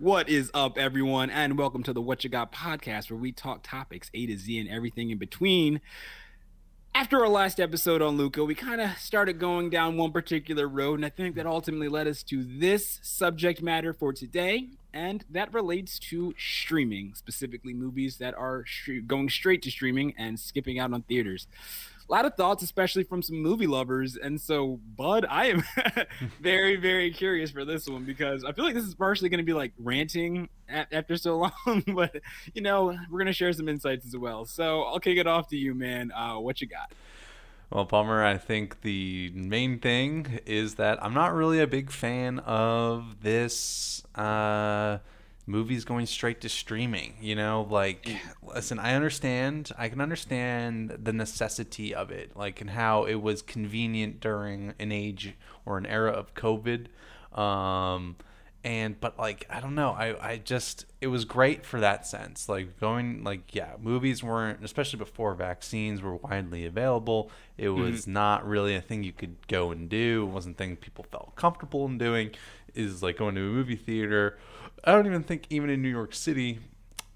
What is up, everyone, and welcome to the What You Got podcast, where we talk topics A to Z and everything in between. After our last episode on Luca, we kind of started going down one particular road, and I think that ultimately led us to this subject matter for today, and that relates to streaming, specifically movies that are sh- going straight to streaming and skipping out on theaters a lot of thoughts, especially from some movie lovers. And so, Bud, I am very, very curious for this one because I feel like this is partially going to be like ranting after so long, but you know, we're going to share some insights as well. So I'll kick it off to you, man. Uh, what you got? Well, Palmer, I think the main thing is that I'm not really a big fan of this. Uh, movies going straight to streaming you know like listen i understand i can understand the necessity of it like and how it was convenient during an age or an era of covid um and but like i don't know i i just it was great for that sense like going like yeah movies weren't especially before vaccines were widely available it mm-hmm. was mm-hmm. not really a thing you could go and do it wasn't a thing people felt comfortable in doing is like going to a movie theater I don't even think even in New York City,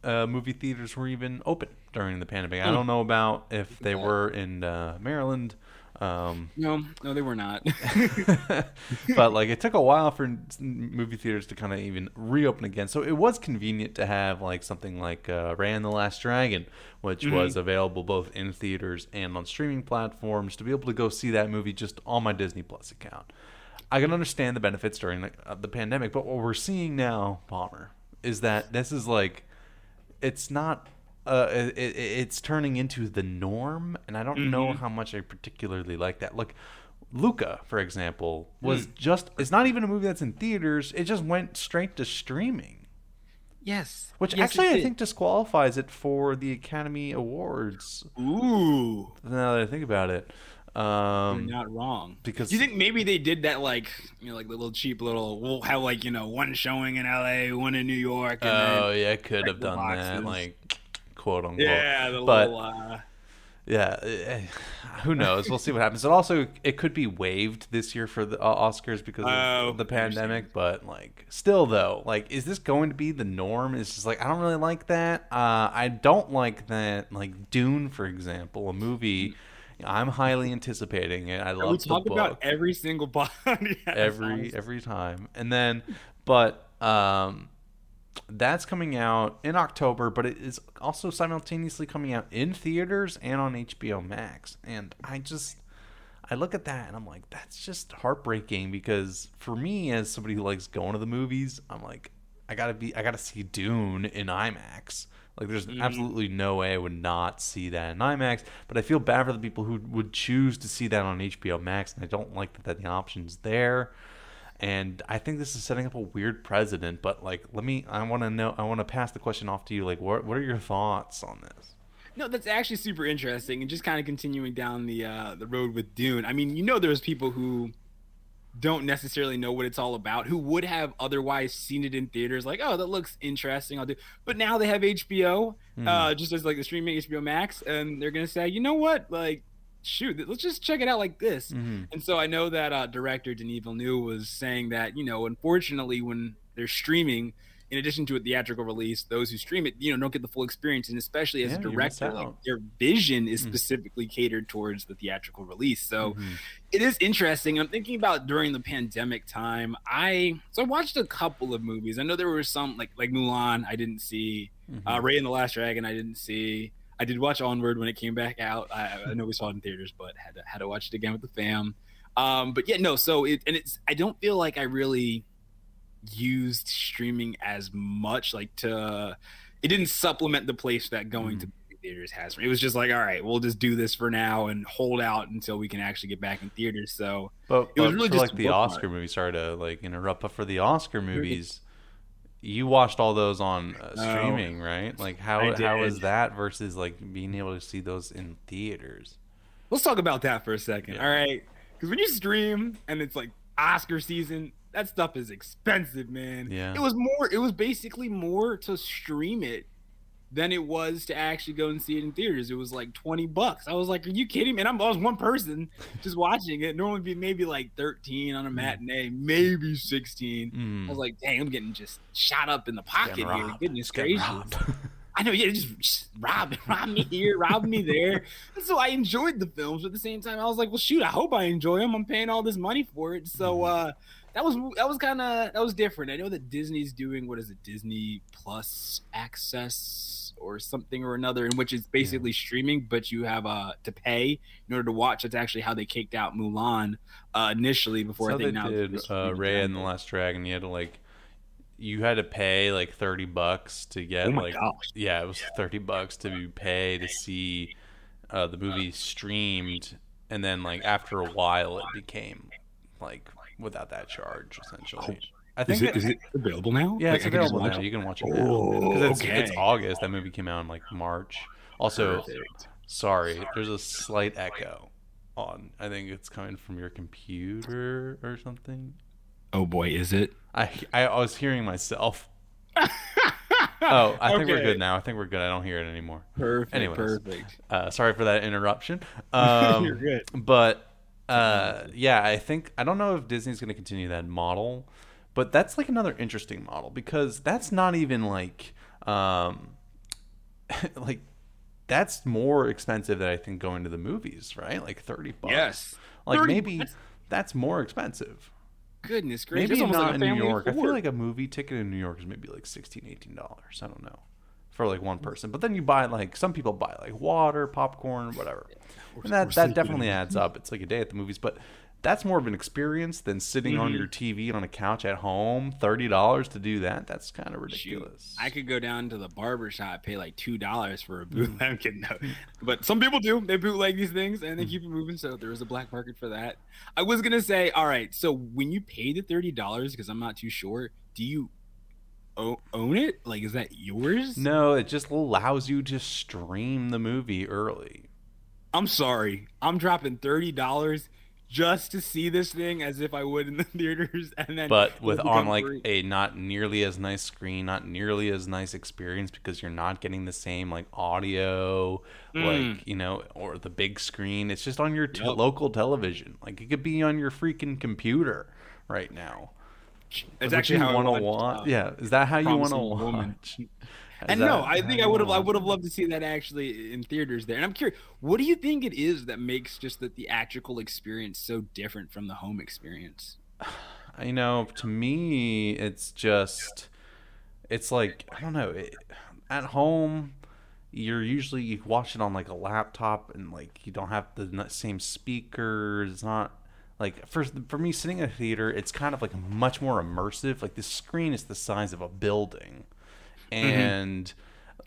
uh, movie theaters were even open during the pandemic. I hmm. don't know about if they were in uh, Maryland. Um, no, no, they were not. but like, it took a while for movie theaters to kind of even reopen again. So it was convenient to have like something like uh, and the Last Dragon, which mm-hmm. was available both in theaters and on streaming platforms, to be able to go see that movie just on my Disney Plus account. I can understand the benefits during the, uh, the pandemic, but what we're seeing now, Palmer, is that this is like, it's not. Uh, it, it's turning into the norm, and I don't mm-hmm. know how much I particularly like that. Look, Luca, for example, was mm. just. It's not even a movie that's in theaters. It just went straight to streaming. Yes. Which yes, actually I think disqualifies it for the Academy Awards. Ooh. Now that I think about it. Um, You're not wrong. Because do you think maybe they did that like you know like the little cheap little we'll have like you know one showing in L.A., one in New York. oh then, yeah, could have done boxes. that like quote unquote. Yeah, the but, little. Uh... Yeah, eh, who knows? We'll see what happens. It also it could be waived this year for the uh, Oscars because of oh, the pandemic. But like, still though, like, is this going to be the norm? It's just like I don't really like that. Uh, I don't like that. Like Dune, for example, a movie I'm highly anticipating it. I love we talk about every single podcast. every every time, and then, but um, that's coming out in October, but it is also simultaneously coming out in theaters and on HBO Max. And I just I look at that and I'm like, that's just heartbreaking because for me, as somebody who likes going to the movies, I'm like, I gotta be, I gotta see Dune in IMAX. Like, there's mm-hmm. absolutely no way I would not see that in IMAX. But I feel bad for the people who would choose to see that on HBO Max, and I don't like that, that the option's there. And I think this is setting up a weird precedent. But like, let me, I want to know, I want to pass the question off to you. Like, what what are your thoughts on this? No, that's actually super interesting, and just kind of continuing down the uh, the road with Dune. I mean, you know, there's people who don't necessarily know what it's all about who would have otherwise seen it in theaters like oh that looks interesting i'll do but now they have hbo mm. uh, just as like the streaming hbo max and they're gonna say you know what like shoot let's just check it out like this mm-hmm. and so i know that uh, director denis villeneuve was saying that you know unfortunately when they're streaming in addition to a theatrical release, those who stream it, you know, don't get the full experience. And especially as yeah, a director, like, their vision is mm-hmm. specifically catered towards the theatrical release. So mm-hmm. it is interesting. I'm thinking about during the pandemic time. I so I watched a couple of movies. I know there were some like like Mulan I didn't see, mm-hmm. uh, Raya and the Last Dragon I didn't see. I did watch Onward when it came back out. I, I know we saw it in theaters, but had to, had to watch it again with the fam. Um, but yeah, no. So it and it's I don't feel like I really used streaming as much like to it didn't supplement the place that going mm. to theaters has it was just like all right we'll just do this for now and hold out until we can actually get back in theaters. So but, it was really just like the oscar movie sorry to like interrupt but for the oscar movies you watched all those on uh, streaming right? Like how how is that versus like being able to see those in theaters? Let's talk about that for a second. Yeah. all right. Because when you stream and it's like oscar season that stuff is expensive, man. Yeah. It was more. It was basically more to stream it than it was to actually go and see it in theaters. It was like 20 bucks. I was like, are you kidding me? And I'm, I was one person just watching it. Normally be maybe like 13 on a Mm. matinee, maybe 16. Mm. I was like, dang, I'm getting just shot up in the pocket Getting here. Goodness Getting gracious. I know, yeah, just, just rob, rob me here, rob me there. And so I enjoyed the films, but at the same time, I was like, well, shoot, I hope I enjoy them. I'm paying all this money for it, so Mm-hmm. uh, that was that was kind of that was different. I know that Disney's doing what is it, Disney Plus access or something or another, in which it's basically streaming, but you have uh to pay in order to watch. That's actually how they kicked out Mulan uh, initially before so I think they now did uh, down and the. Last Dragon. You had to like, you had to pay like thirty bucks to get Oh like, gosh. yeah, it was thirty bucks to pay to see uh, the movie streamed, and then like after a while it became like without that charge essentially. I think Is it, that- is it available now? yeah, Like, it's I can just available now. it? You can watch it now Oh, because it's, it's. August. That movie came out in like March. Also, Perfect. sorry, there's a slight echo on. I think it's coming from your computer or something. Oh boy, is it? I I was hearing myself. Oh, I think we're good now. I think we're good. I don't hear it anymore. Perfect. Anyways. Perfect. Uh, sorry for that interruption. Um, You're good. But uh, yeah, I think I don't know if Disney's going to continue that model, but that's like another interesting model because that's not even like um, like that's more expensive than I think going to the movies, right? Like thirty bucks. Yes. Like 30 maybe that's- that's more expensive. Goodness gracious. Maybe almost not like in New family of York. I feel like a movie ticket in New York is maybe like 16 dollars. I don't know for like one person. But then you buy like some people buy like water, popcorn, whatever, and that or that definitely in. adds up. It's like a day at the movies, but that's more of an experience than sitting on Mhm. your TV on a couch at home. Thirty dollars to do that. That's kind of Shoot, ridiculous. I could go down to the barber shop, pay like two dollars for a Mm. boot. I'm kidding, no. but some people do. They bootleg these things and Mm. they keep it moving. So there is a black market for that. I was gonna say, all right. So when you pay the thirty dollars, because I'm not too sure, do you own it? Like, is that yours? no, it just allows you to stream the movie early. I'm sorry. I'm dropping thirty dollars just to see this thing as if I would in the theaters, and then but with on like free. a not nearly as nice screen, not nearly as nice experience because you're not getting the same like audio, Mm. like you know, or the big screen. It's just on your t- Yep. local television. Like it could be on your freaking computer right now. Would actually how I want to watch. uh, yeah, is that how you want to watch? And that no, I think I would have. I would have loved to see that actually in theaters there. And I'm curious, what do you think it is that makes just the theatrical experience so different from the home experience? you know to me it's just it's like i don't know it, at home you're usually you watch it on like a laptop and like you don't have the same speakers it's not like for for me sitting in a theater it's kind of like much more immersive like the screen is the size of a building and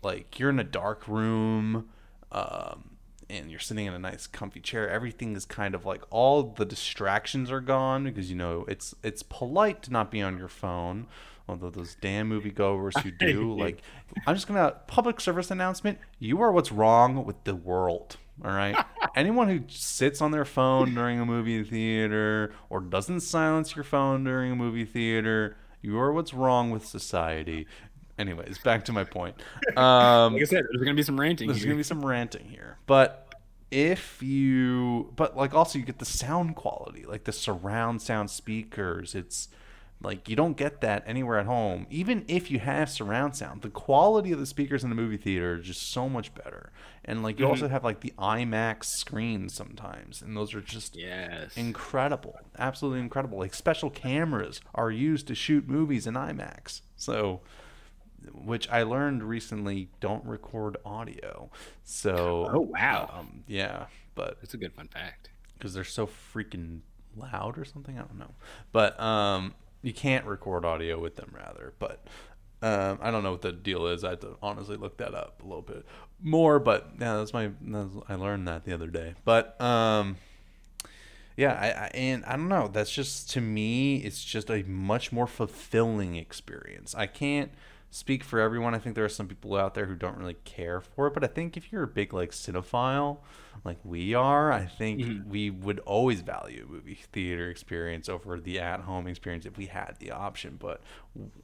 like you're in a dark room um and you're sitting in a nice comfy chair. Everything is kind of like all the distractions are gone because you know it's it's polite to not be on your phone although those damn moviegoers who do like i'm just gonna public service announcement you are what's wrong with the world all right? Anyone who sits on their phone during a movie theater or doesn't silence your phone during a movie theater you are what's wrong with society anyways back to my point um Like I said, there's gonna be some ranting. there's here. gonna be some ranting here, but if you, but like also you get the sound quality, like the surround sound speakers. It's like you don't get that anywhere at home. Even if you have surround sound, the quality of the speakers in the movie theater is just so much better. And like you Mm-hmm. also have like the IMAX screens sometimes, and those are just Yes. incredible, absolutely incredible. Like special cameras are used to shoot movies in IMAX. So, which I learned recently don't record audio. So, Oh, wow. um, yeah, but it's a good fun fact. because they're so freaking loud or something, I don't know. But um, you can't record audio with them, rather. But um, I don't know what the deal is. I had to honestly look that up a little bit more. But yeah, that's my. That's, I learned that the other day. But um, yeah, I, I and I don't know. That's just to me, it's just a much more fulfilling experience. I can't speak for everyone. I think there are some people out there who don't really care for it, but I think if you're a big like cinephile, like we are, I think Mhm. we would always value a movie theater experience over the at-home experience if we had the option. But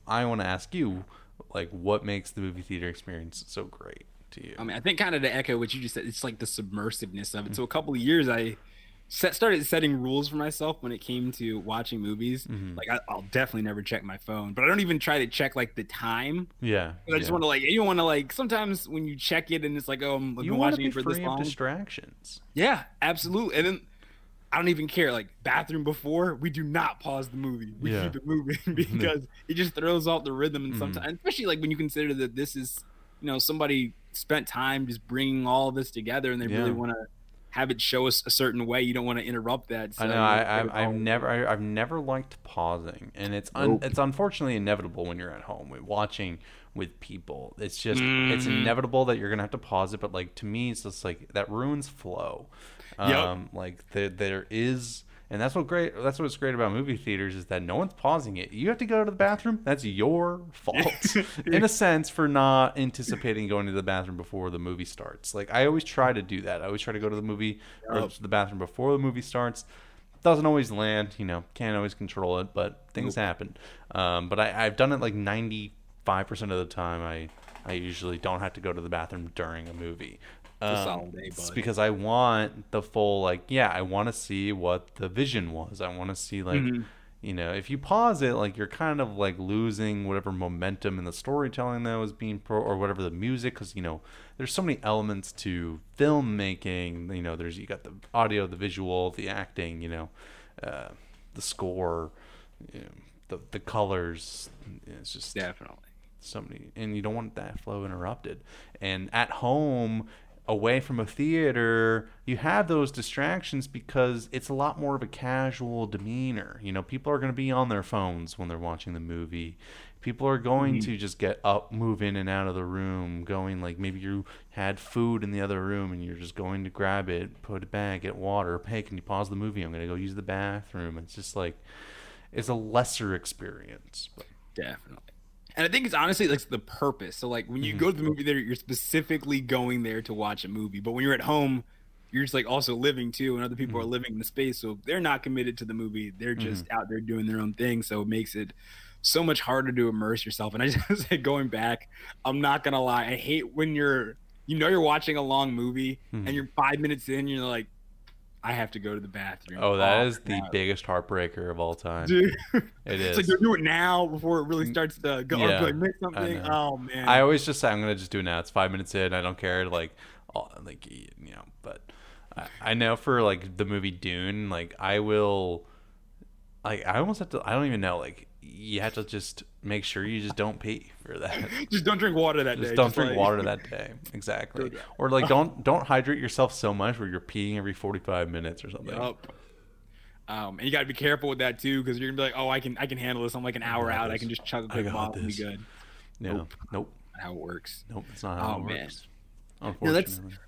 I want to ask you, like what makes the movie theater experience so great to you? I mean, I think kind of to echo what you just said, it's like the submersiveness of it. So a couple of years, I set, started setting rules for myself when it came to watching movies. Mhm. Like I, I'll definitely never check my phone, but I don't even try to check like the time. Yeah, I just yeah. want to like you want to like sometimes when you check it and it's like oh I'm, you been watching it for this long. distractions. Yeah, absolutely. And then I don't even care. Like bathroom before, we do not pause the movie. We Yeah. keep it moving because it just throws off the rhythm. And Mhm. sometimes, especially like when you consider that this is, you know, somebody spent time just bringing all this together, and they Yeah. really want to have it show us a certain way. You don't want to interrupt that. So I know. I, have I've never, I, I've never liked pausing, and it's un, Nope. it's unfortunately inevitable when you're at home with watching with people. It's just, it's Mhm. inevitable that you're gonna have to pause it. But like to me, it's just like that ruins flow. Yep. Um, like there, there is. And that's what great. That's what's great about movie theaters is that no one's pausing it. You have to go to the bathroom. That's your fault, in a sense, for not anticipating going to the bathroom before the movie starts. Like I always try to do that. I always try to go to the movie or the bathroom before the movie starts. Doesn't always land, you know. Can't always control it, but things happen. Um, but I, I've done it like ninety five percent of the time. I I usually don't have to go to the bathroom during a movie. Um, day, it's because I want the full like yeah I want to see what the vision was. I want to see like Mhm. you know if you pause it like you're kind of like losing whatever momentum in the storytelling that was being pro or whatever the music because you know there's so many elements to filmmaking. You know there's you got the audio, the visual, the acting. You know uh, the score, you know, the the colors. It's just definitely. so many and you don't want that flow interrupted and at home away from a theater you have those distractions because it's a lot more of a casual demeanor. You know people are going to be on their phones when they're watching the movie. People are going mm-hmm. to just get up move in and out of the room going like maybe you had food in the other room and you're just going to grab it put it back get water hey can you pause the movie? I'm going to go use the bathroom. It's just like it's a lesser experience but Definitely. And I think it's honestly like the purpose. So like when you Mhm. go to the movie theater, you're specifically going there to watch a movie. But when you're at home, you're just like also living too, and other people Mm-hmm. are living in the space, so they're not committed to the movie. They're just out there doing their own thing. So it makes it so much harder to immerse yourself. And I just say going back, I'm not gonna lie, I hate when you're you know you're watching a long movie and you're five minutes in, you're like, I have to go to the bathroom. Oh, that is the crap. biggest heartbreaker of all time. Dude, It it's like do it now before it really mm, starts to go Yeah, or like miss something. Oh man, I always just say I'm gonna just do it now. It's five minutes in. I don't care. Like, all- like you know. But I, I know for like the movie Dune, like I will. Like I almost have to. I don't even know. Like you have to just make sure you just don't pee for that. just don't drink water that day. Just day. don't drink like- water that day. Exactly. Or like don't don't hydrate yourself so much where you're peeing every 45 minutes or something. Yup. Um, and you got to be careful with that too, because you're gonna be like, oh, I can, I can handle this. I'm like an hour out. I can just chug a quick bottle and be good. Yeah. Nope. Nope. Not how it works. Nope. It's not how Oh, it man. works. Yeah, Unfortunately. that's-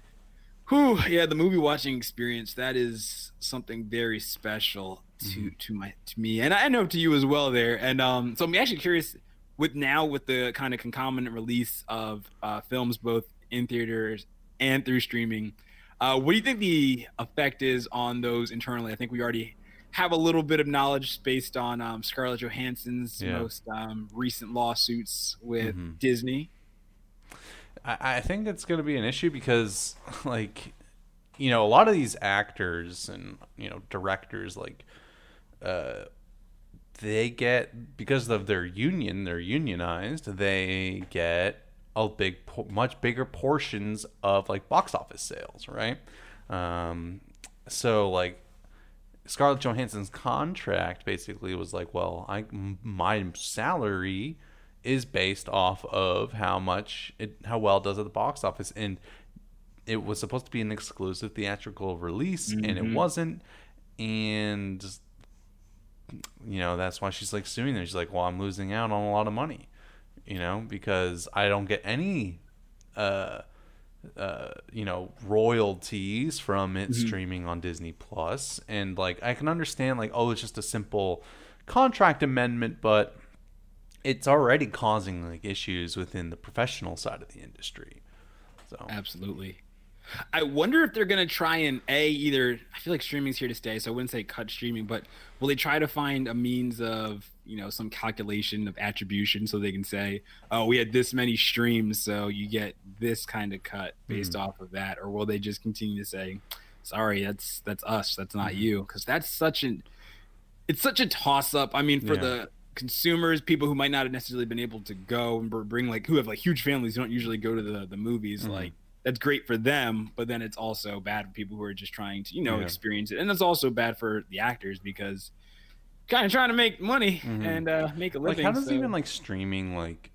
Whew, yeah, the movie watching experience that is something very special to Mm-hmm. to my to me, and I know to you as well. There, and um, so I'm actually curious with now with the kind of concomitant release of uh, films both in theaters and through streaming. Uh, what do you think the effect is on those internally? I think we already have a little bit of knowledge based on um, Scarlett Johansson's Yeah. most um, recent lawsuits with Mhm. Disney. I, I think it's going to be an issue because, like, you know, a lot of these actors and you know directors, like, uh, they get because of their union, they're unionized. They get a big, much bigger portions of like box office sales, right? Um, so like Scarlett Johansson's contract basically was like, well, I my salary is based off of how much it how well it does at the box office and it was supposed to be an exclusive theatrical release and it Mhm. wasn't and you know that's why she's like suing them she's like well i'm losing out on a lot of money you know because i don't get any uh uh, you know royalties from it Mhm. streaming on Disney Plus, and like I can understand like oh it's just a simple contract amendment, but it's already causing like issues within the professional side of the industry. So Absolutely. I wonder if they're gonna try and a either. I feel like streaming's here to stay, so I wouldn't say cut streaming, but will they try to find a means of you know some calculation of attribution so they can say, oh, we had this many streams, so you get this kind of cut based mm. off of that, or will they just continue to say, sorry, that's that's us, that's not mm. you, because that's such an it's such a toss up. I mean, for yeah. the consumers, people who might not have necessarily been able to go and bring like who have like huge families who don't usually go to the the movies, mm-hmm. like that's great for them, but then it's also bad for people who are just trying to, you know, yeah. experience it. And that's also bad for the actors because kind of trying to make money mm-hmm. and uh, make a living. Like, how does so. even like streaming like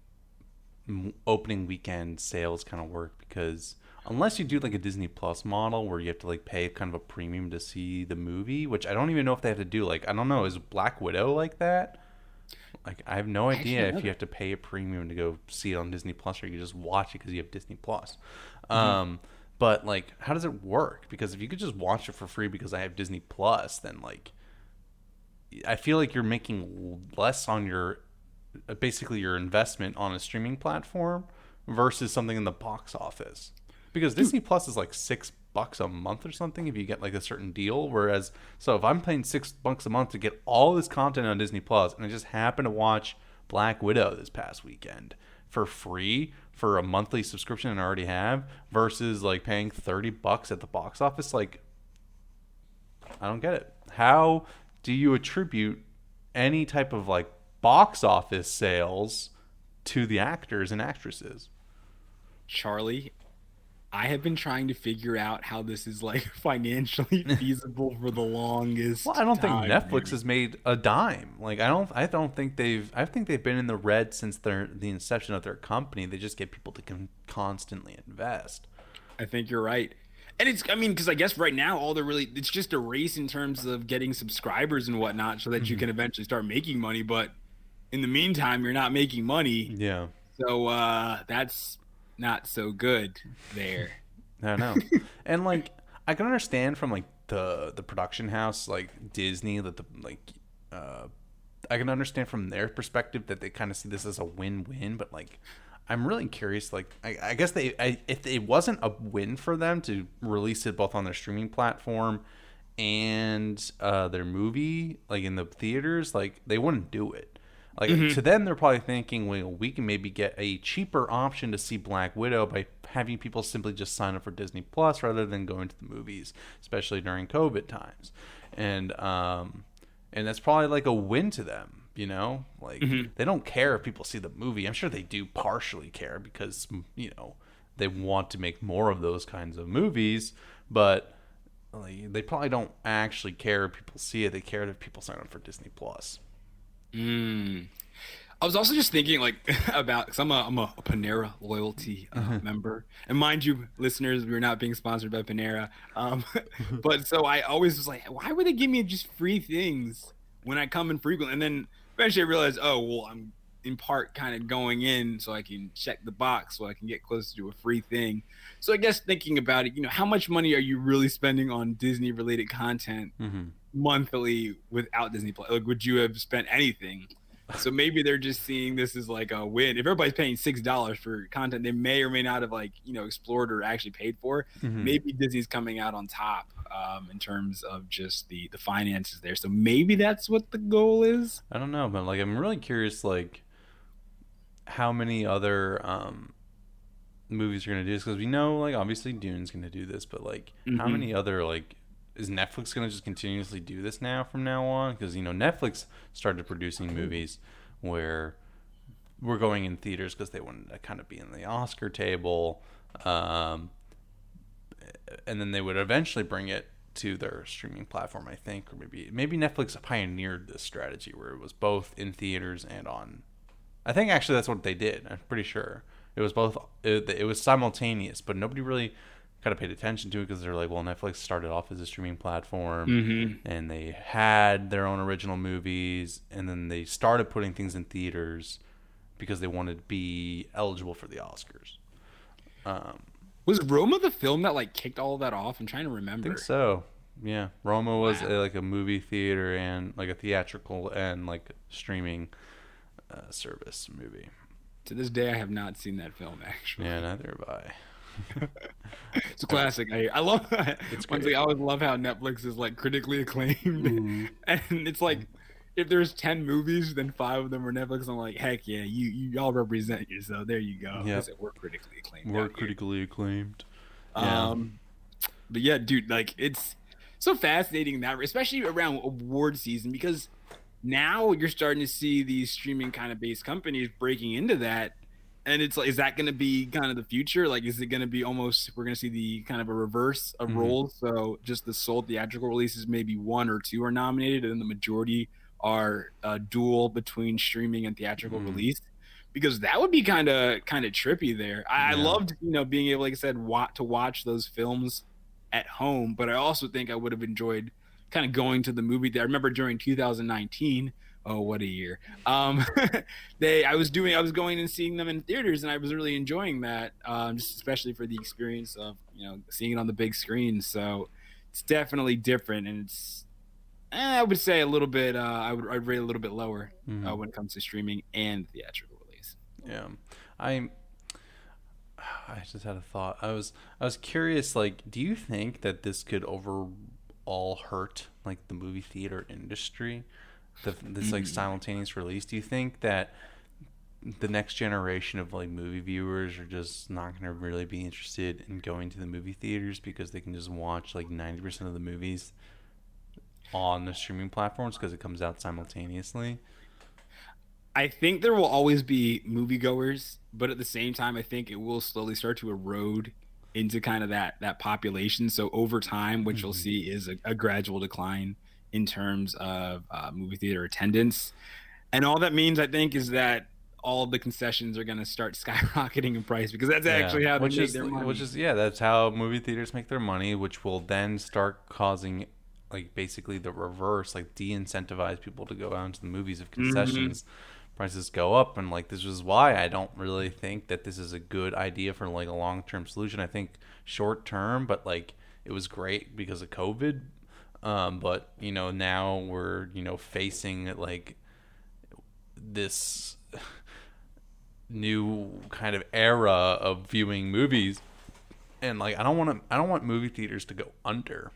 opening weekend sales kind of work? Because unless you do like a Disney Plus model where you have to like pay kind of a premium to see the movie, which I don't even know if they have to do. Like, I don't know, is Black Widow like that? Like, I have no idea if you have to pay a premium to go see it on Disney Plus or you just watch it because you have Disney Plus. Mm-hmm. Um, but like, how does it work? Because if you could just watch it for free because I have Disney Plus, then like, I feel like you're making less on your basically your investment on a streaming platform versus something in the box office. Because Disney Plus is like six bucks a month or something if you get like a certain deal. Whereas, so if I'm paying six bucks a month to get all this content on Disney Plus, and I just happen to watch Black Widow this past weekend for free for a monthly subscription I already have versus like paying 30 bucks at the box office like I don't get it. How do you attribute any type of like box office sales to the actors and actresses? Charlie, I have been trying to figure out how this is like financially feasible for the longest. Well, I don't time, think Netflix has made a dime. Like I don't, I don't think they've. I think they've been in the red since their the inception of their company. They just get people to con- constantly invest. I think you're right, and it's. I mean, because I guess right now all they're really it's just a race in terms of getting subscribers and whatnot, so that mm-hmm. you can eventually start making money. But in the meantime, you're not making money. Yeah. So uh, that's not so good there. I know. and like I can understand from like the the production house like Disney that the like uh I can understand from their perspective that they kind of see this as a win-win, but like I'm really curious. Like, I, I guess they, I, if it wasn't a win for them to release it both on their streaming platform and uh, their movie, like in the theaters, like they wouldn't do it. Like mm-hmm. to them, they're probably thinking, well, we can maybe get a cheaper option to see Black Widow by having people simply just sign up for Disney Plus rather than going to the movies, especially during COVID times, and um, and that's probably like a win to them. You know, like mm-hmm. they don't care if people see the movie. I'm sure they do partially care because you know they want to make more of those kinds of movies, but like, they probably don't actually care if people see it. They care if people sign up for Disney Plus. Mm. I was also just thinking like about because I'm a I'm a Panera loyalty uh, mm-hmm. member, and mind you, listeners, we're not being sponsored by Panera. Um, but so I always was like, why would they give me just free things when I come in frequently? And then eventually I realized, oh well, I'm in part kind of going in so I can check the box so I can get closer to a free thing. So I guess thinking about it, you know, how much money are you really spending on Disney related content mm-hmm. Monthly without Disney Plus? Like, would you have spent anything? So maybe they're just seeing this as like a win. If everybody's paying six dollars for content they may or may not have like you know explored or actually paid for, mm-hmm. maybe Disney's coming out on top um, in terms of just the the finances there. So maybe that's what the goal is. I don't know, but like I'm really curious, like how many other um, movies are going to do this because we know like obviously Dune's going to do this, but like mm-hmm. how many other like is Netflix going to just continuously do this now from now on? Because you know Netflix started producing movies where we're going in theaters because they wanted to kind of be in the Oscar table, um, and then they would eventually bring it to their streaming platform. I think, or maybe maybe Netflix pioneered this strategy where it was both in theaters and on. I think actually that's what they did. I'm pretty sure it was both. It, it was simultaneous, but nobody really kind of paid attention to it because they're like, well, Netflix started off as a streaming platform mm-hmm. and they had their own original movies, and then they started putting things in theaters because they wanted to be eligible for the Oscars. Um, was Roma the film that like kicked all of that off? I'm trying to remember. I think so. Yeah, Roma was wow. a, like a movie theater and like a theatrical and like streaming uh, service movie. To this day, I have not seen that film. Actually, yeah, neither have I. it's a classic. I, I love. It's one thing I always love how Netflix is like critically acclaimed, mm. and it's like if there's ten movies, then five of them are Netflix. I'm like, heck yeah, you you all represent yourself. There you go. Yeah, we're critically acclaimed. We're critically here. acclaimed. Yeah. Um, but yeah, dude, like it's so fascinating that, especially around award season, because now you're starting to see these streaming kind of based companies breaking into that and it's like is that going to be kind of the future like is it going to be almost we're going to see the kind of a reverse of mm-hmm. roles so just the sole theatrical releases maybe one or two are nominated and then the majority are uh, dual between streaming and theatrical mm-hmm. release because that would be kind of kind of trippy there I, yeah. I, loved you know being able like i said wa- to watch those films at home but i also think i would have enjoyed kind of going to the movie there i remember during 2019 oh what a year um they i was doing i was going and seeing them in theaters and i was really enjoying that um just especially for the experience of you know seeing it on the big screen so it's definitely different and it's eh, i would say a little bit uh i would i'd rate a little bit lower mm-hmm. uh, when it comes to streaming and theatrical release yeah i I just had a thought. I was I was curious. Like, do you think that this could overall hurt like the movie theater industry? The, this like mm. simultaneous release. Do you think that the next generation of like movie viewers are just not going to really be interested in going to the movie theaters because they can just watch like 90% of the movies on the streaming platforms because it comes out simultaneously? I think there will always be moviegoers, but at the same time, I think it will slowly start to erode into kind of that that population. So over time, what mm-hmm. you'll see is a, a gradual decline in terms of uh, movie theater attendance. And all that means, I think, is that all the concessions are going to start skyrocketing in price because that's yeah. actually how they which make is, their money. Which is, yeah, that's how movie theaters make their money, which will then start causing, like, basically the reverse, like, de incentivize people to go out into the movies if mm-hmm. concessions. Mm-hmm. Prices go up, and like this is why I don't really think that this is a good idea for like a long term solution. I think short term, but like it was great because of COVID, um, but you know now we're you know facing like this new kind of era of viewing movies, and like I don't want to I don't want movie theaters to go under.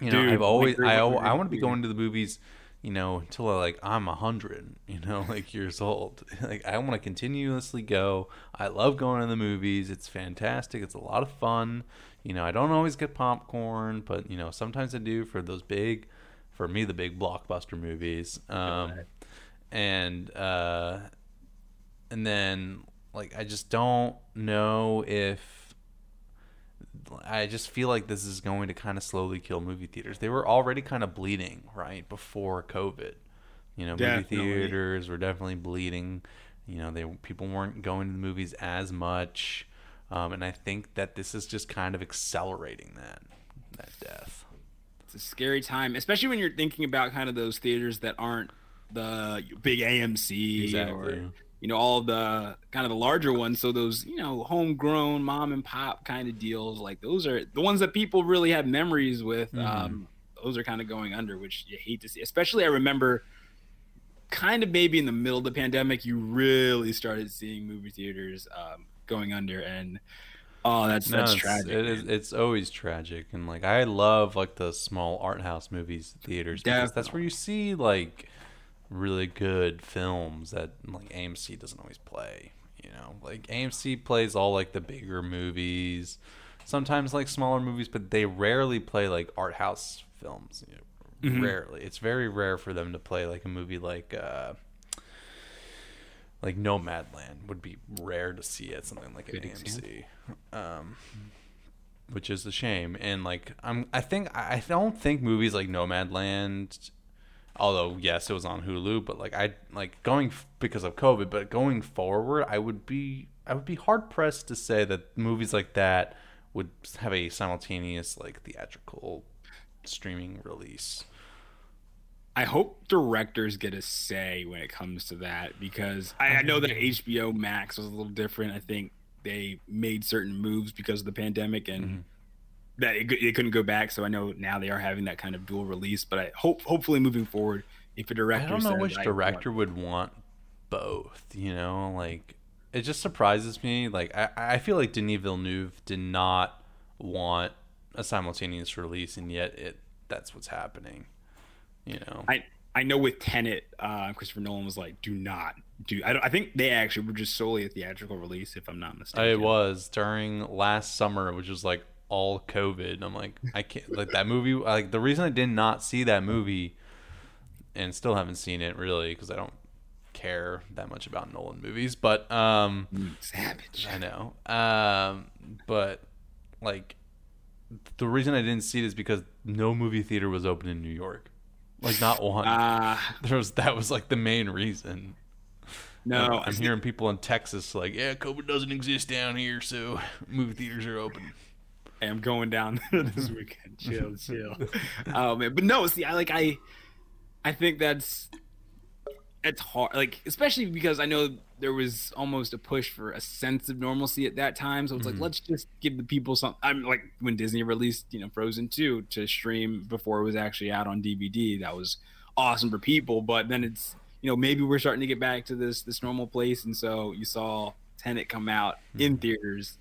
You know, Dude, I've always I I want to be going to the movies you know, until I, like I'm a hundred, you know, like years old. Like I want to continuously go. I love going to the movies. It's fantastic. It's a lot of fun. You know, I don't always get popcorn, but you know, sometimes I do for those big, for me, the big blockbuster movies. Um, and uh, and then like I just don't know if I just feel like this is going to kind of slowly kill movie theaters. They were already kind of bleeding right before COVID. You know, definitely. movie theaters were definitely bleeding. You know, they people weren't going to the movies as much. Um, and I think that this is just kind of accelerating that that death. It's a scary time, especially when you're thinking about kind of those theaters that aren't the big AMC exactly. or you know all the kind of the larger ones. So those you know homegrown mom and pop kind of deals, like those are the ones that people really have memories with. Mm-hmm. Um, those are kind of going under, which you hate to see. Especially, I remember kind of maybe in the middle of the pandemic, you really started seeing movie theaters um, going under and oh that's no, that's it's, tragic it is, it's always tragic and like i love like the small art house movies theaters because that's where you see like really good films that like amc doesn't always play you know? Like amc plays all like the bigger movies sometimes like smaller movies but they rarely play like art house films you know, mm-hmm. rarely. It's very rare for them to play like a movie like uh like Nomadland would be rare to see at something like an AMC, um, which is a shame. And like I'm, I think I don't think movies like Nomadland, although yes, it was on Hulu, but like I like going because of COVID, but going forward, I would be I would be hard pressed to say that movies like that would have a simultaneous like theatrical streaming release. I hope directors get a say when it comes to that because I, I, know that HBO Max was a little different. I think they made certain moves because of the pandemic and mm-hmm. That it, it, couldn't go back. So I know now they are having that kind of dual release. But I hope, hopefully, moving forward, if a director, I don't know which director want, would want both. You know, like it just surprises me. Like I, I feel like Denis Villeneuve did not want a simultaneous release, and yet it that's what's happening. You know, I I know with Tenet, uh, Christopher Nolan was like, "Do not do." I, don't, I think they actually were just solely a theatrical release, if I'm not mistaken. it was during last summer, which was like all COVID. I'm like, I can't like that movie. Like the reason I did not see that movie, and still haven't seen it really because I don't care that much about Nolan movies. But um, savage. I know. Um, but like the reason I didn't see it is because no movie theater was open in New York. Like not one. Ah, there was that was like the main reason. no. I'm hearing people in Texas like, yeah, COVID doesn't exist down here, so movie theaters are open. I'm going down this weekend. Chill, chill. oh man, but no. See, I like I, I think that's it's hard. Like especially because I know there was almost a push for a sense of normalcy at that time. So it's Mhm. like let's just give the people some. I'm like when Disney released you know Frozen two to stream before it was actually out on DVD. That was awesome for people. But then it's you know maybe we're starting to get back to this this normal place, and so you saw Tenet come out in theaters.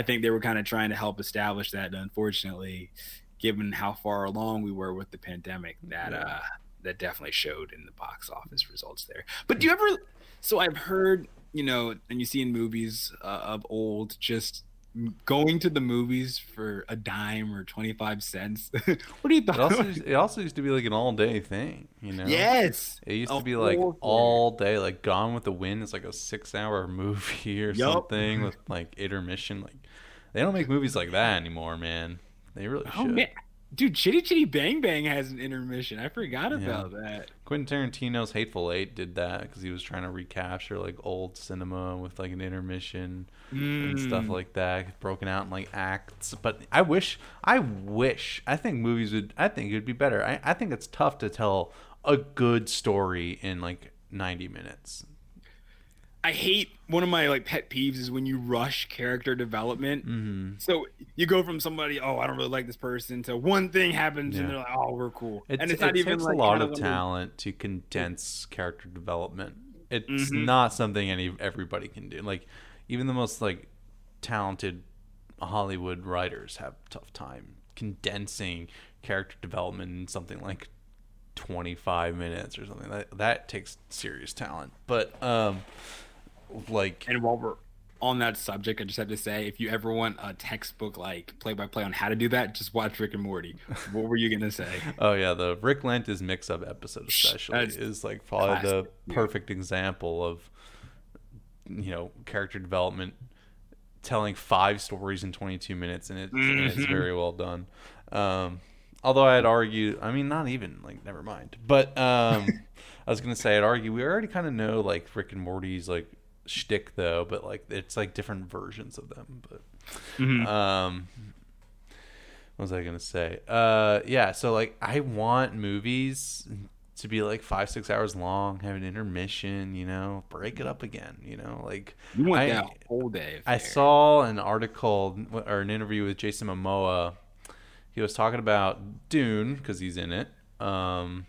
I think they were kind of trying to help establish that. And unfortunately, given how far along we were with the pandemic, that Yeah. uh, that definitely showed in the box office results there. But do you ever? So I've heard, you know, and you see in movies uh, of old, just going to the movies for a dime or twenty five cents. what do you It also thought? used, it also used to be like an all day thing, you know. yes, It used to be like all day, like Gone with the Wind is like a six hour movie or Yup. something with like intermission. Like they don't make movies like that anymore, man. They really Oh should. man, dude, Chitty Chitty Bang Bang has an intermission. I forgot Yeah. about that. Quentin Tarantino's Hateful Eight did that because he was trying to recapture like old cinema with like an intermission and stuff Mm. like that, broken out in like acts. But I wish, I wish, I think movies would, I think it would be better. I, I think it's tough to tell a good story in like 90 minutes. I hate one of my like pet peeves is when you rush character development. hmm So you go from somebody, oh, I don't really like this person, to one thing happens Yeah. and they're like, oh, we're cool. It, and it's it not even takes like a lot of talent to condense character development. It's Mhm. not something any everybody can do. Like even the most like talented Hollywood writers have a tough time condensing character development in something like 25 minutes or something. That that takes serious talent. But um like And while we're on that subject, I just have to say, if you ever want a textbook like play by play on how to do that, just watch Rick and Morty. what were you gonna say? Oh yeah, the Ricklantis mix-up episode especially That's is like probably the classic, yeah. perfect example of you know character development, telling five stories in 22 minutes, and, it, and it's Mhm. very well done. Um, although I'd argue, I mean, not even like never mind, but um, I was gonna say I'd argue we already kind of know like Rick and Morty's like shtick though, but like it's like different versions of them, but. Mhm. Um, what was I gonna say? Uh, yeah. So like, I want movies to be like five, six hours long, have an intermission. You know, break it up again. You know, like you want I- that whole day. I saw an article or an interview with Jason Momoa. He was talking about Dune because he's in it. Um,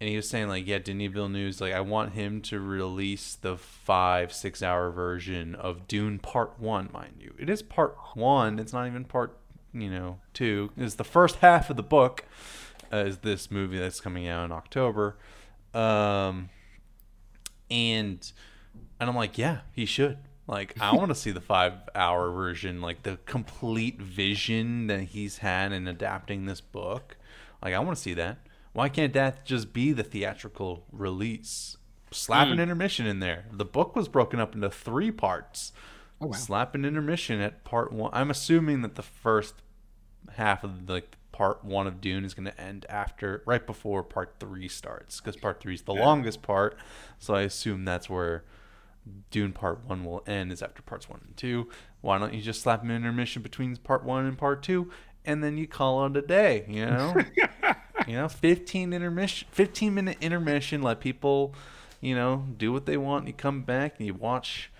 and he was saying like, yeah, Denis Villeneuve's like, I want him to release the five, six hour version of Dune Part One, mind you. It is Part One. It's not even Part, you know, two. It's the first half of the book. Uh, is this movie that's coming out in October? Um, and and I'm like, yeah, he should. Like, I want to see the five hour version, like the complete vision that he's had in adapting this book. Like, I want to see that. Why can't that just be the theatrical release? Slap an Mm. intermission in there. The book was broken up into three parts. Oh, wow. Slap an intermission at part one. I'm assuming that the first half of the like, part one of Dune is going to end after, right before part three starts, because part three is the Yeah. longest part. So I assume that's where Dune Part One will end is after parts one and two. Why don't you just slap an intermission between part one and part two, and then you call it a day? You know, you know, fifteen intermission, fifteen minute intermission. Let people, you know, do what they want. And you come back and you watch,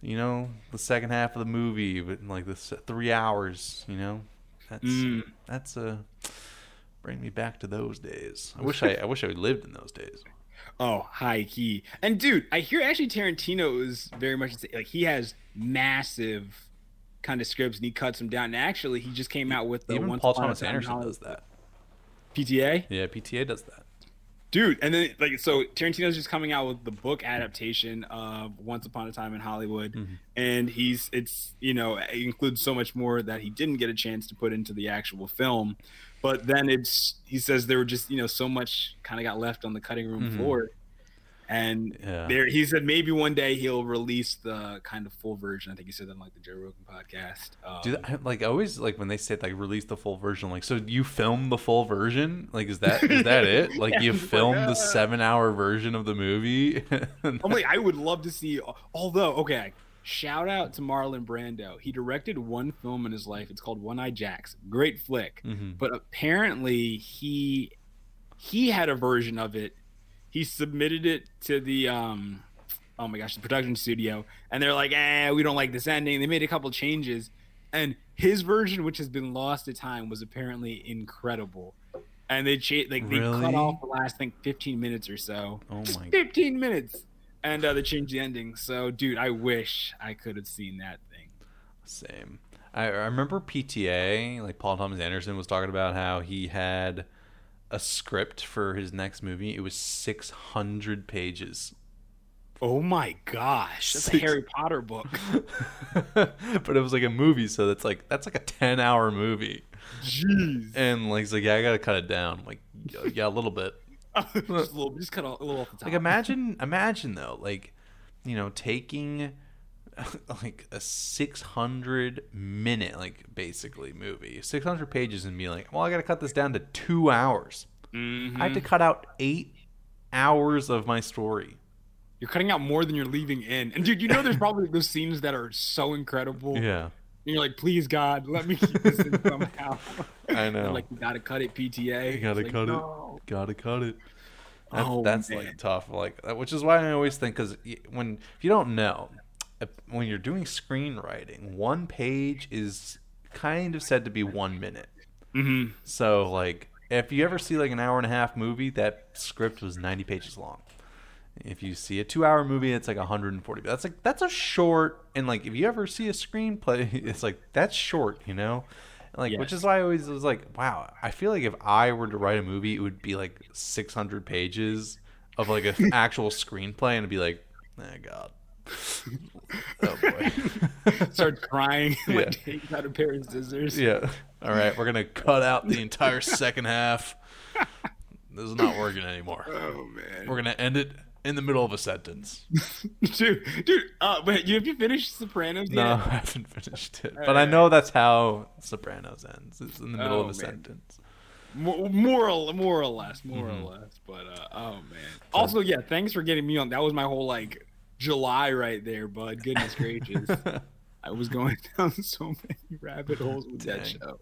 you know, the second half of the movie, but in like this three hours. You know, that's Mm. that's a bring me back to those days. I wish I I wish I lived in those days. Oh, high key. And dude, I hear actually Tarantino is very much like he has massive kind of scripts and he cuts them down. And actually, he just came out with the Even Once Paul Thomas Anderson does that. PTA. Yeah, PTA does that. dude and then like so tarantino's just coming out with the book adaptation of once upon a time in hollywood Mm-hmm. and he's it's you know it includes so much more that he didn't get a chance to put into the actual film but then it's he says there were just you know so much kind of got left on the cutting room Mhm. floor and Yeah. there he said maybe one day he'll release the kind of full version i think he said that on like the joe rogan podcast um, Do that, like I always like when they say like release the full version. Like, so you film the full version? Like, is that is that it? Like, Yeah, you like, filmed the seven hour version of the movie? I'm like, I would love to see. Although, okay, shout out to Marlon Brando. He directed one film in his life. It's called One-Eyed Jacks. Great flick. Mhm. But apparently, he he had a version of it. He submitted it to the um, oh my gosh, the production studio, and they're like, eh, we don't like this ending. They made a couple changes, and his version, which has been lost to time, was apparently incredible. And they cha- like they Really? cut off the last, think, 15 minutes or so. Oh Just my- 15 minutes. And uh, they changed the ending. So, dude, I wish I could have seen that thing. Same. I, I remember PTA, like Paul Thomas Anderson was talking about how he had a script for his next movie. It was 600 pages. Oh my gosh, that's a Harry Potter book. but it was like a movie, so that's like that's like a 10 hour movie. Jeez, And like he's like, yeah, I gotta cut it down. I'm like, yeah, yeah, a little bit. just a little, just cut a little off the top. Like imagine, imagine though, like you know, taking like a 600 minute, like basically movie, 600 pages, and being like, well, I gotta cut this down to two hours. Mhm. I have to cut out eight hours of my story. You're cutting out more than you're leaving in. And dude, you know, there's probably those scenes that are so incredible. Yeah, And you're like, please God, let me keep this in somehow. I know. like you gotta cut it, PTA. You gotta It's like, cut no. it. Gotta cut it. That's, Oh, that's like tough. Like, which is why I always think because when if you don't know, when you're doing screenwriting, one page is kind of said to be one minute. Mhm. So like, if you ever see like an hour and a half movie, that script was 90 pages long. If you see a two-hour movie, it's like 140. That's like that's a short. And like, if you ever see a screenplay, it's like that's short, you know. Like, which is why I always was like, wow. I feel like if I were to write a movie, it would be like 600 pages of like an actual screenplay, and it'd be like, oh god, oh boy. Starts crying, Yeah. like takes out a pair of scissors. Yeah. All right, we're gonna cut out the entire second half. This is not working anymore. Oh man. We're gonna end it in the middle of a sentence. dude, dude. Uh, wait, you have you finished Sopranos No, I haven't finished it, but I know that's how Sopranos ends. It's in the middle Oh, of a man. sentence. More, more, or, more or less, more Mhm. or less. But uh, oh man. Also, yeah, thanks for getting me on. That was my whole like July right there, bud. Goodness gracious, I was going down so many rabbit holes with that show.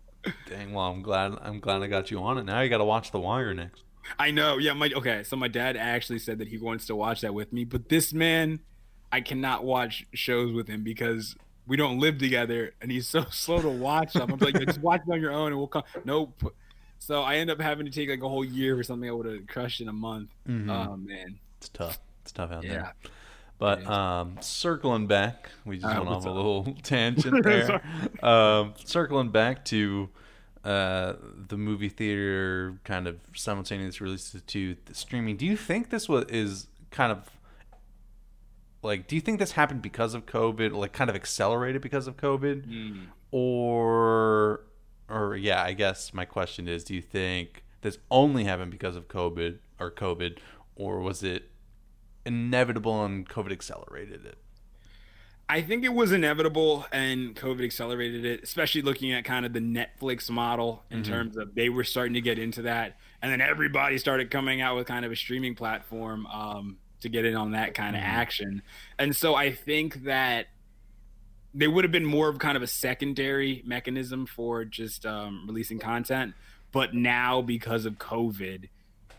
Dang, well, I'm glad I'm glad I got you on it. Now you got to watch The Wire next. I know. Yeah, my okay. So my dad actually said that he wants to watch that with me, but this man, I cannot watch shows with him because we don't live together, and he's so slow to watch them. I'm like, just watch it on your own, and we'll come. Nope. So I end up having to take like a whole year for something I would have crushed in a month. Mhm. Oh man. It's tough. It's tough out Yeah. there. But um, circling back, we just Uh, went off a little tangent there. um, circling back to uh, the movie theater kind of simultaneous release to the streaming. Do you think this was is kind of like? Do you think this happened because of COVID? Like, kind of accelerated because of COVID, Mm. or or yeah? I guess my question is: Do you think this only happened because of COVID or COVID, or was it inevitable and COVID accelerated it? I think it was inevitable and COVID accelerated it, especially looking at kind of the Netflix model in Mhm. terms of they were starting to get into that. And then everybody started coming out with kind of a streaming platform um, to get in on that kind of Mhm. action. And so I think that they would have been more of kind of a secondary mechanism for just um, releasing content. But now, because of COVID,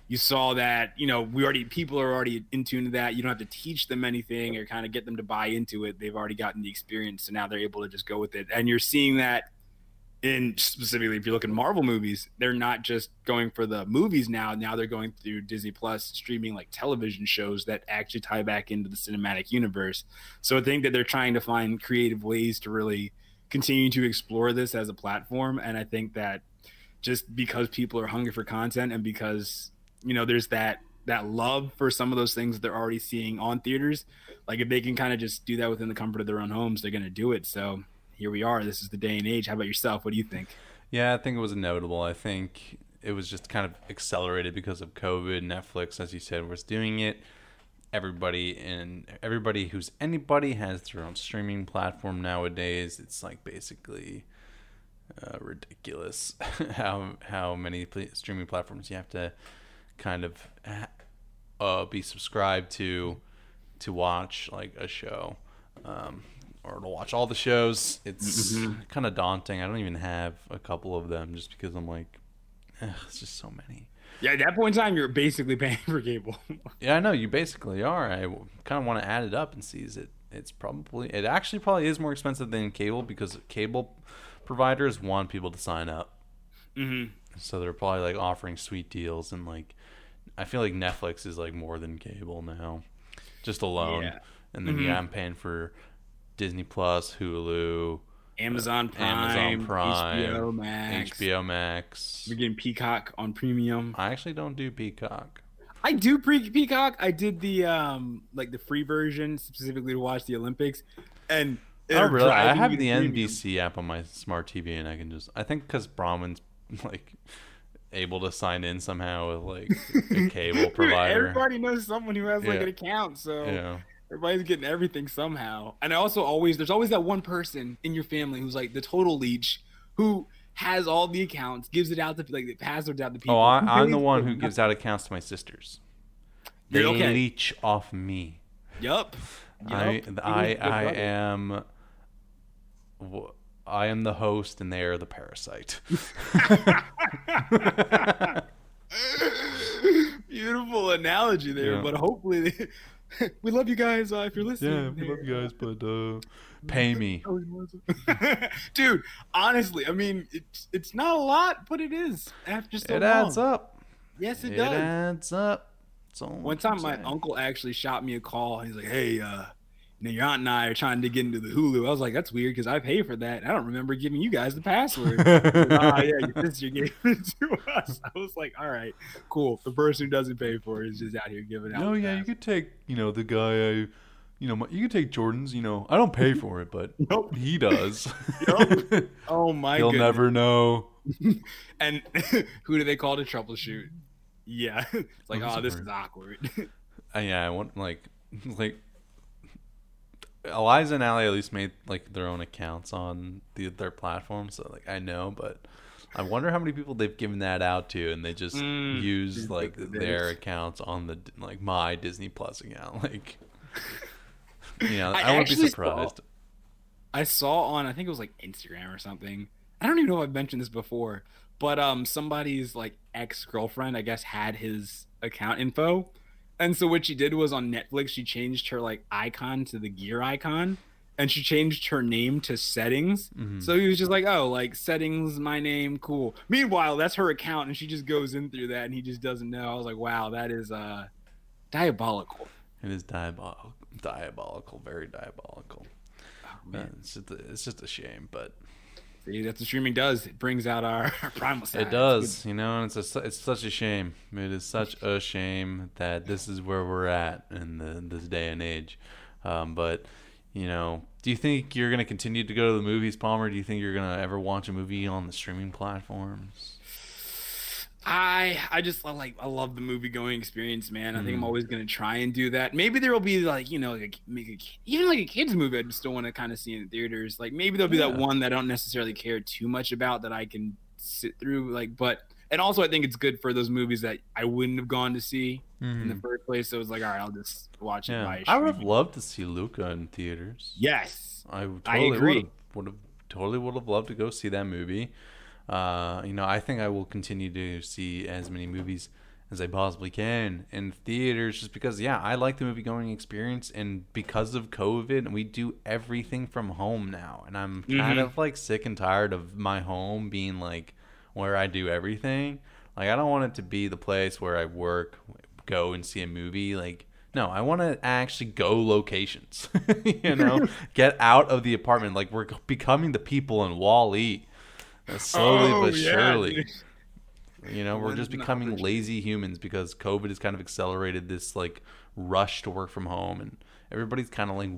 you saw that you know we already people are already in tune to that you don't have to teach them anything or kind of get them to buy into it they've already gotten the experience so now they're able to just go with it and you're seeing that in specifically if you look at Marvel movies, they're not just going for the movies now. Now they're going through Disney Plus streaming like television shows that actually tie back into the cinematic universe. So I think that they're trying to find creative ways to really continue to explore this as a platform. And I think that just because people are hungry for content and because you know there's that that love for some of those things that they're already seeing on theaters, like if they can kind of just do that within the comfort of their own homes, they're going to do it. So here we are. This is the day and age. How about yourself? What do you think? Yeah, I think it was inevitable. I think it was just kind of accelerated because of COVID. Netflix, as you said, was doing it. Everybody and everybody who's anybody has their own streaming platform nowadays. It's like basically uh, ridiculous how how many streaming platforms you have to kind of uh, be subscribed to to watch like a show. Um, or to watch all the shows. It's mm-hmm. kind of daunting. I don't even have a couple of them just because I'm like, it's just so many. Yeah, at that point in time, you're basically paying for cable. yeah, I know you basically are. I kind of want to add it up and see is it. It's probably it actually probably is more expensive than cable because cable providers want people to sign up. Mm-hmm. So they're probably like offering sweet deals and like I feel like Netflix is like more than cable now, just alone. Yeah. And then mm-hmm. yeah, I'm paying for Disney Plus, Hulu, Amazon Prime, Amazon Prime, HBO Max, HBO Max. We're getting Peacock on premium. I actually don't do Peacock. I do pre Peacock. I did the um like the free version specifically to watch the Olympics, and oh really? I have the premium. NBC app on my smart TV, and I can just I think because Brahman's like able to sign in somehow with like a cable provider. Everybody knows someone who has like yeah. an account, so yeah. Everybody's getting everything somehow. And I also always there's always that one person in your family who's like the total leech who has all the accounts, gives it out to like the passwords out to oh, people. Oh, I, am the one who gives out accounts to my sisters. They okay. leech off me. Yup. I I I am I am the host and they are the parasite. Beautiful analogy there, yeah. but hopefully they, we love you guys uh, if you're listening. Yeah, we love you guys, but uh, pay me, dude. Honestly, I mean, it's it's not a lot, but it is after so It adds up. Yes, it, it does. It adds up. One time, my uncle actually shot me a call. He's like, "Hey, uh, know, your aunt and I are trying to get into the Hulu. I was like, that's weird because I pay for that. I don't remember giving you guys the password. oh, yeah, your sister gave it to us. I was like, all right, cool. The person who doesn't pay for it is just out here giving out. No, yeah, you could take, you know, the guy I, you know, you could take Jordan's. You know, I don't pay for it, but nope. he does. Yep. Oh my! He'll goodness. never know. and who do they call to troubleshoot? Yeah, it's like, oh, this is awkward. uh, yeah, I want like, like Eliza and Allie at least made like their own accounts on the, their platform, so like I know, but I wonder how many people they've given that out to, and they just mm, use like their accounts on the like my Disney Plus account. Like, you know, I, I wouldn't be surprised. Saw, I saw on I think it was like Instagram or something. I don't even know if I've mentioned this before, but um, somebody's like ex girlfriend, I guess, had his account info and so what she did was on Netflix, she changed her like icon to the gear icon, and she changed her name to settings. Mm-hmm. So he was just like, "Oh, like settings, my name, cool." Meanwhile, that's her account, and she just goes in through that, and he just doesn't know. I was like, "Wow, that is uh diabolical." It is diabolical, diabolical, very diabolical. Oh, man. It's just a, it's just a shame, but See, that's what streaming does. It brings out our, our primal side. It does, you know, and it's a, it's such a shame. It is such a shame that this is where we're at in the, this day and age. Um, but you know, do you think you're gonna continue to go to the movies, Palmer? Do you think you're gonna ever watch a movie on the streaming platforms? I I just like I love the movie going experience, man. I mm. think I'm hmm. always gonna try and do that. Maybe there will be like you know like make a, even like a kids movie. I just still want to kind of see in theaters. Like maybe there'll be yeah. that one that I don't necessarily care too much about that I can sit through. Like, but and also I think it's good for those movies that I wouldn't have gone to see mm. in the hmm. first place. So it was like, all right, I'll just watch yeah. it. I would have loved to see Luca in theaters. Yes, I totally I agree. Would have totally would have loved to go see that movie. Uh, you know, I think I will continue to see as many movies as I possibly can in theaters just because yeah, I like the movie going experience and because of COVID we do everything from home now and I'm kind Mhm. of like sick and tired of my home being like where I do everything. Like I don't want it to be the place where I work, go and see a movie like no, I want to actually go locations. you know, get out of the apartment like we're becoming the people in Wall-E. Uh, Slowly Oh, but yeah, surely. dude. You know, we're just becoming lazy humans because COVID has kind of accelerated this like rush to work from home and everybody's kind of like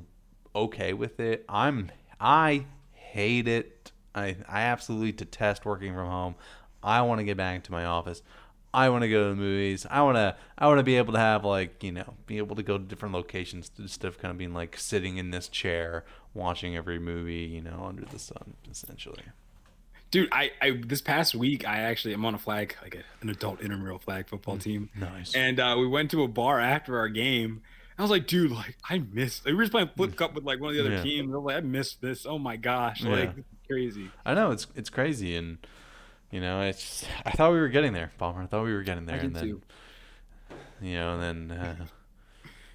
okay with it. I'm I hate it. I I absolutely detest working from home. I want to get back to my office. I want to go to the movies. I want to I want to be able to have like, you know, be able to go to different locations instead of kind of being like sitting in this chair watching every movie, you know, under the sun essentially. Dude, I, I this past week I actually am on a flag like a, an adult intramural flag football team, Nice. and uh, we went to a bar after our game. I was like, dude, like I missed. Like, we were just playing flip cup with like one of the other Yeah. teams. I was like, I missed this. Oh my gosh, Yeah. like crazy. I know it's it's crazy, and you know, it's. Just, I thought we were getting there, Palmer. I thought we were getting there, and then, too. you know, and then uh,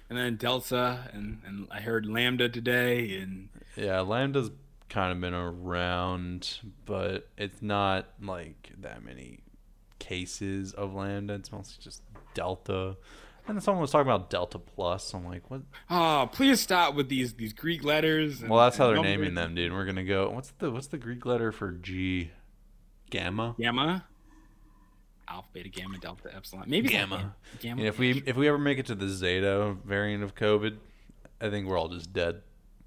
And then Delta, and and I heard Lambda today, and yeah, Lambda's kind of been around, but it's not like that many cases of Lambda. It's mostly just Delta. And then someone was talking about Delta Plus. I'm like, what? oh, please stop with these these Greek letters. And, Well, that's how they're numbers. naming them, dude. We're gonna go. What's the what's the Greek letter for G? Gamma. Gamma, Alpha, Beta, Gamma, Delta, Epsilon. Maybe Gamma. Gamma. And if we if we ever make it to the Zeta variant of COVID, I think we're all just dead.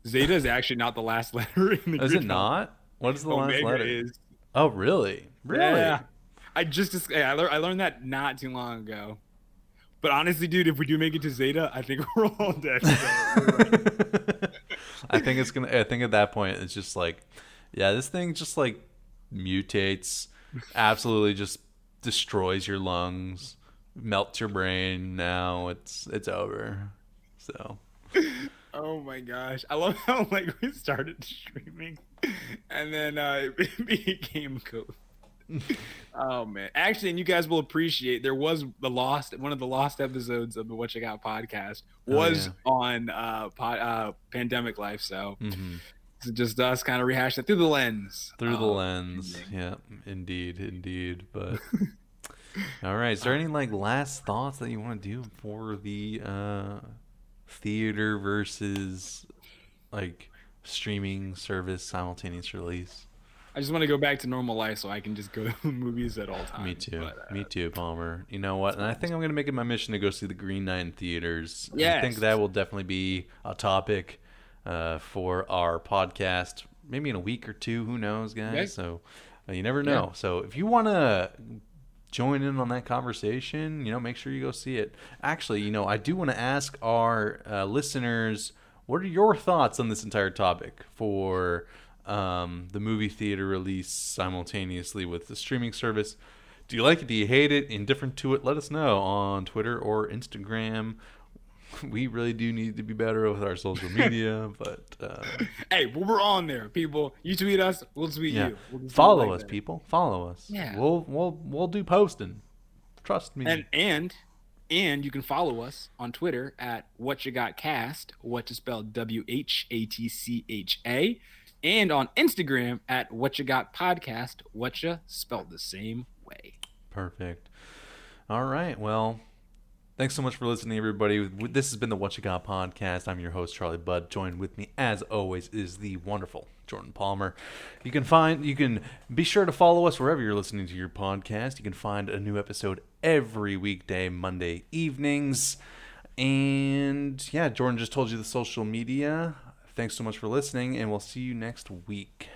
Zeta is actually not the last letter in the grid. Is it not? What is the last Omega letter? is. Oh, really? Really? Yeah. I just dis- yeah, I, lear- I learned that not too long ago. But honestly, dude, if we do make it to Zeta, I think we're all dead. I think it's gonna. I think at that point, it's just like, yeah, this thing just like mutates, absolutely just destroys your lungs, melts your brain. Now it's it's over. So oh my gosh, I love how like we started streaming, and then uh, it became cool. oh man, actually, and you guys will appreciate there was the lost one of the lost episodes of the Whatcha Got podcast Oh, was yeah. on uh, pod, uh pandemic life, so mhm. it's just us kind of rehashing it through the lens. through the of lens, ending. yeah, indeed, indeed. But all right, is there any like last thoughts that you want to do for the uh, theater versus like streaming service simultaneous release? I just want to go back to normal life so I can just go to movies at all times. Me too. But, uh, Me too, Palmer. You know what? And I think I'm going to make it my mission to go see the Green in theaters. And I think that will definitely be a topic uh, for our podcast, maybe in a week or two. Who knows, guys? Okay. So uh, you never know. So if you want to join in on that conversation, you know, make sure you go see it. Actually, you know, I do want to ask our uh, listeners what are your thoughts on this entire topic for um, the movie theater release simultaneously with the streaming service? Do you like it? Do you hate it? Indifferent to it? Let us know on Twitter or Instagram. We really do need to be better with our social media, but uh, hey, we're on there, people. You tweet us, we'll tweet yeah, you. We'll just do it follow like us, that. people. Follow us. Yeah. we'll we'll we'll do posting. Trust me. And and and you can follow us on Twitter at what you got cast, what to spell W H A T C H A, and on Instagram at what you got podcast, what you spelled the same way. Perfect. All right. Well, thanks so much for listening, everybody. This has been the Whatcha Got podcast. I'm your host, Charlie Budd. Joined with me, as always, is the wonderful Jordan Palmer. You can find, you can be sure to follow us wherever you're listening to your podcast. You can find a new episode every weekday, Monday evenings. And yeah, Jordan just told you the social media. Thanks so much for listening, and we'll see you next week.